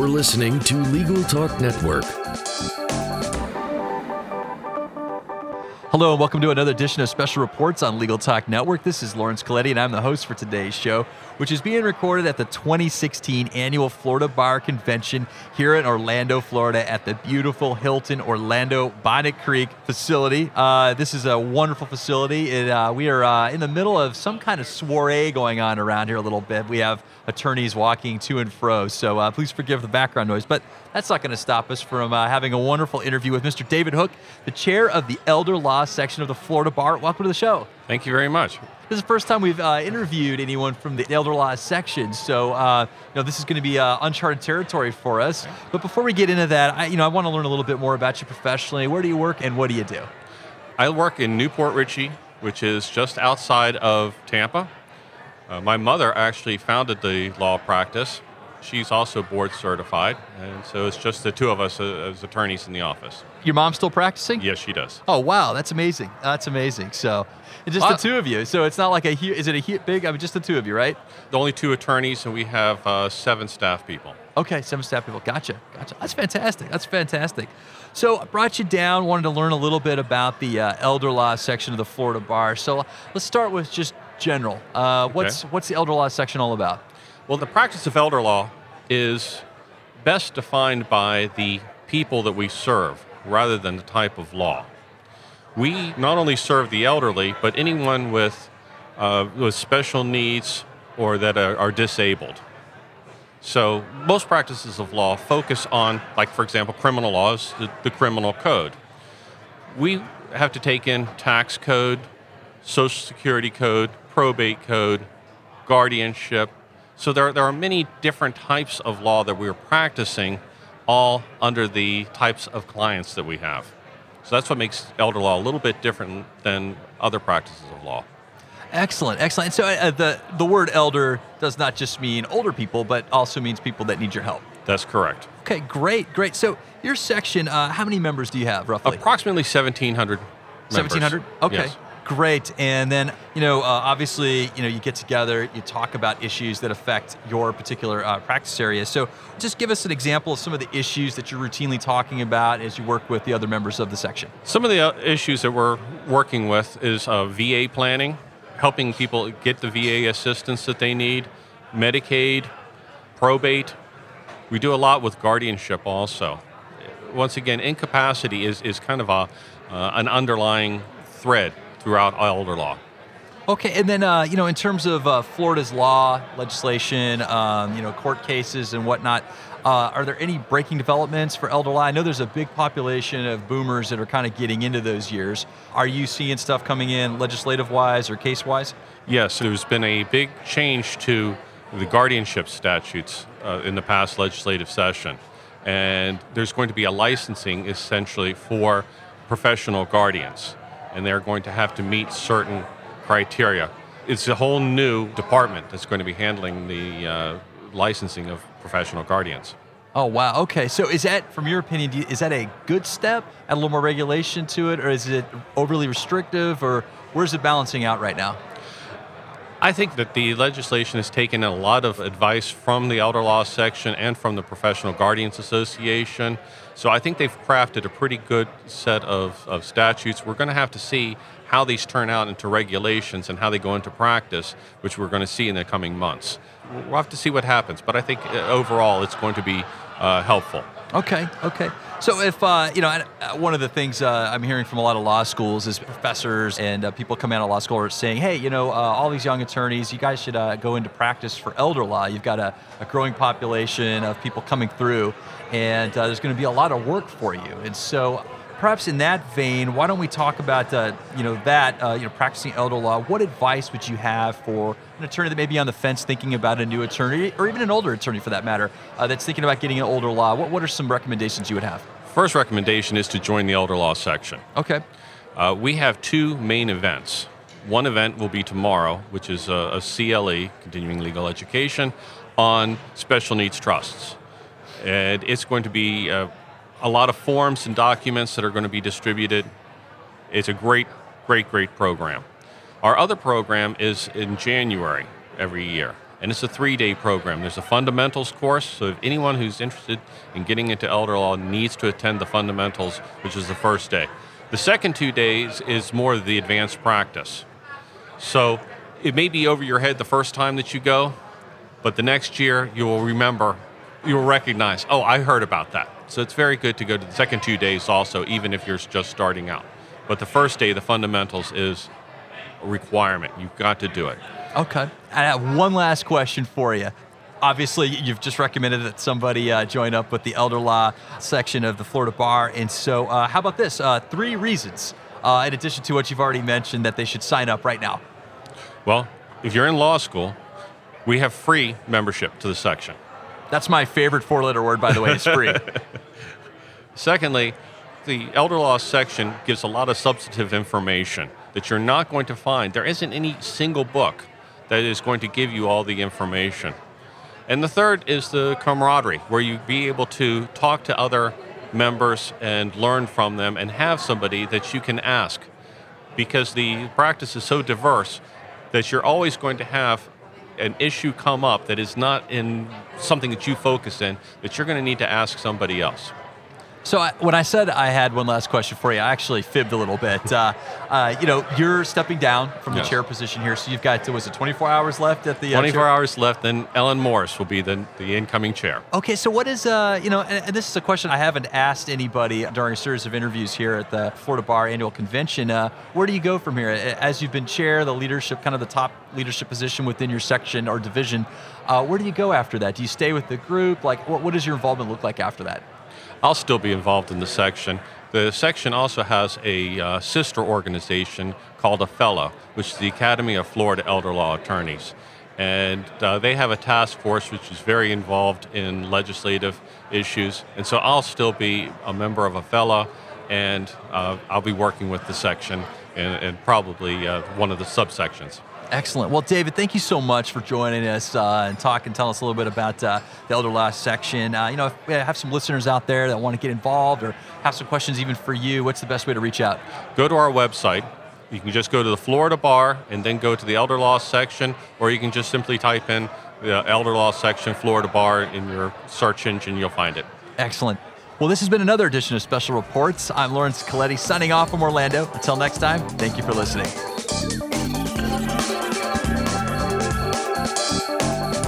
You're listening to Legal Talk Network. Hello and welcome to another edition of Special Reports on Legal Talk Network. This is Laurence Colletti and I'm the host for today's show, which is being recorded at the 2016 annual Florida Bar Convention here in Orlando, Florida at the beautiful Hilton Orlando Bonnet Creek facility. Uh, this is a wonderful facility. It, uh, we are uh, in the middle of some kind of soiree going on around here a little bit. We have attorneys walking to and fro, so uh, please forgive the background noise, but that's not going to stop us from uh, having a wonderful interview with Mr. David Hook, the chair of the Elder Law section of the Florida Bar. Welcome to the show. Thank you very much. This is the first time we've uh, interviewed anyone from the elder law section, so uh, you know this is going to be uh, uncharted territory for us. But before we get into that, I, you know I want to learn a little bit more about you professionally. Where do you work and what do you do? I work in New Port Richey, which is just outside of Tampa. Uh, my mother actually founded the law practice. She's also board certified, and so it's just the two of us uh, as attorneys in the office. Your mom's still practicing? Yes, she does. Oh wow, that's amazing. That's amazing. So, it's just the two of you. So it's not like a hu- is it a big? I mean, just the two of you, right? The only two attorneys, and we have uh, seven staff people. Okay, seven staff people. Gotcha. Gotcha. That's fantastic. That's fantastic. So I brought you down, wanted to learn a little bit about the uh, elder law section of the Florida Bar. So let's start with just general. Uh, what's what's the elder law section all about? Well, the practice of elder law is best defined by the people that we serve rather than the type of law. We not only serve the elderly, but anyone with, uh, with special needs or that are, are disabled. So, most practices of law focus on, like, for example, criminal laws, the, the criminal code. We have to take in tax code, social security code, probate code, guardianship. So there, there are many different types of law that we're practicing, all under the types of clients that we have. So that's what makes elder law a little bit different than other practices of law. Excellent, excellent. So uh, the the word elder does not just mean older people, but also means people that need your help. That's correct. Okay, great, great. So your section, uh, how many members do you have roughly? Approximately 1,700 members. 1700 okay Yes. Great and then you know uh, obviously you know you get together you talk about issues that affect your particular uh, practice area so just give us an example of some of the issues that you're routinely talking about as you work with the other members of the section Some of the uh, issues that we're working with is uh, VA planning, helping people get the VA assistance that they need, Medicaid, probate. We do a lot with guardianship also. Once again, incapacity is, is kind of a, uh, an underlying thread throughout elder law. okay and then uh, you know in terms of uh, florida's law legislation um, you know court cases and whatnot uh, are there any breaking developments for elder law? I know there's a big population of boomers that are kind of getting into those years. Are you seeing stuff coming in legislative wise or case wise? Yes, there's been a big change to the guardianship statutes uh, in the past legislative session. And there's going to be a licensing essentially for professional guardians. And they're going to have to meet certain criteria. It's a whole new department that's going to be handling the uh, licensing of professional guardians. Oh wow. Okay. So is that, from your opinion, you- is that a good step? Add a little more regulation to it, or is it overly restrictive, or where's it balancing out right now? I think that the legislation has taken a lot of advice from the elder law section and from the Professional Guardians Association. So I think they've crafted a pretty good set of, of statutes. We're going to have to see how these turn out into regulations and how they go into practice, which we're going to see in the coming months. We'll have to see what happens, but I think uh, overall it's going to be uh, helpful. Okay. Okay. So if uh, you know, uh, one of the things uh, I'm hearing from a lot of law schools is professors and uh, people coming out of law school are saying, "Hey, you know, uh, all these young attorneys, you guys should uh, go into practice for elder law. You've got a, a growing population of people coming through, and there's going to be a lot of work for you." And so, perhaps in that vein, why don't we talk about uh, you know that uh, you know practicing elder law? What advice would you have for an attorney that may be on the fence thinking about a new attorney, or even an older attorney for that matter, uh, that's thinking about getting an older law? What what are some recommendations you would have? First recommendation is to join the elder law section. Okay. Uh, we have two main events. One event will be tomorrow, which is a, a CLE, Continuing Legal Education, on special needs trusts. And it's going to be uh, a lot of forms and documents that are going to be distributed. It's a great, great, great program. Our other program is in January every year. and it's a three day program. There's a fundamentals course, so if anyone who's interested in getting into elder law needs to attend the fundamentals, which is the first day. The second two days is more the advanced practice. So it may be over your head the first time that you go, but the next year you will remember, you will recognize, oh, I heard about that. So it's very good to go to the second two days also, even if you're just starting out. But the first day, the fundamentals is a requirement. You've got to do it. Okay. I have one last question for you. Obviously, you've just recommended that somebody uh, join up with the elder law section of the Florida Bar. And so, uh, how about this? Uh, three reasons, uh, in addition to what you've already mentioned, that they should sign up right now. Well, if you're in law school, we have free membership to the section. That's my favorite four letter word, by the way, it's free. Secondly, the elder law section gives a lot of substantive information that you're not going to find. There isn't any single book that is going to give you all the information. And the third is the camaraderie, where you be able to talk to other members and learn from them and have somebody that you can ask. Because the practice is so diverse that you're always going to have an issue come up that is not in something that you focus in, that you're going to need to ask somebody else. So I, when I said I had one last question for you, I actually fibbed a little bit. Uh, uh, you know, you're stepping down from the Yes. chair position here, so you've got was it 24 hours left at the uh, 24 chair? hours left, then Ellen Morris will be the, the incoming chair. Okay, so what is uh, you know, and, and this is a question I haven't asked anybody during a series of interviews here at the Florida Bar Annual Convention. Uh, where do you go from here? As you've been chair, the leadership, kind of the top leadership position within your section or division, uh, where do you go after that? Do you stay with the group? Like, what, what does your involvement look like after that? I'll still be involved in the section. The section also has a uh, sister organization called AFELA, which is the Academy of Florida Elder Law Attorneys. And uh, they have a task force which is very involved in legislative issues. And so I'll still be a member of AFELA, and uh, I'll be working with the section and, and probably uh, one of the subsections. Excellent. Well, David, thank you so much for joining us uh, and talk and tell us a little bit about uh, the elder law section. Uh, you know, if we have some listeners out there that want to get involved or have some questions even for you, what's the best way to reach out? go to our website. You can just go to the Florida Bar and then go to the Elder Law section, or you can just simply type in the Elder Law section Florida Bar in your search engine, you'll find it. Excellent. Well, this has been another edition of Special Reports. I'm Laurence Colletti signing off from Orlando. Until next time, thank you for listening.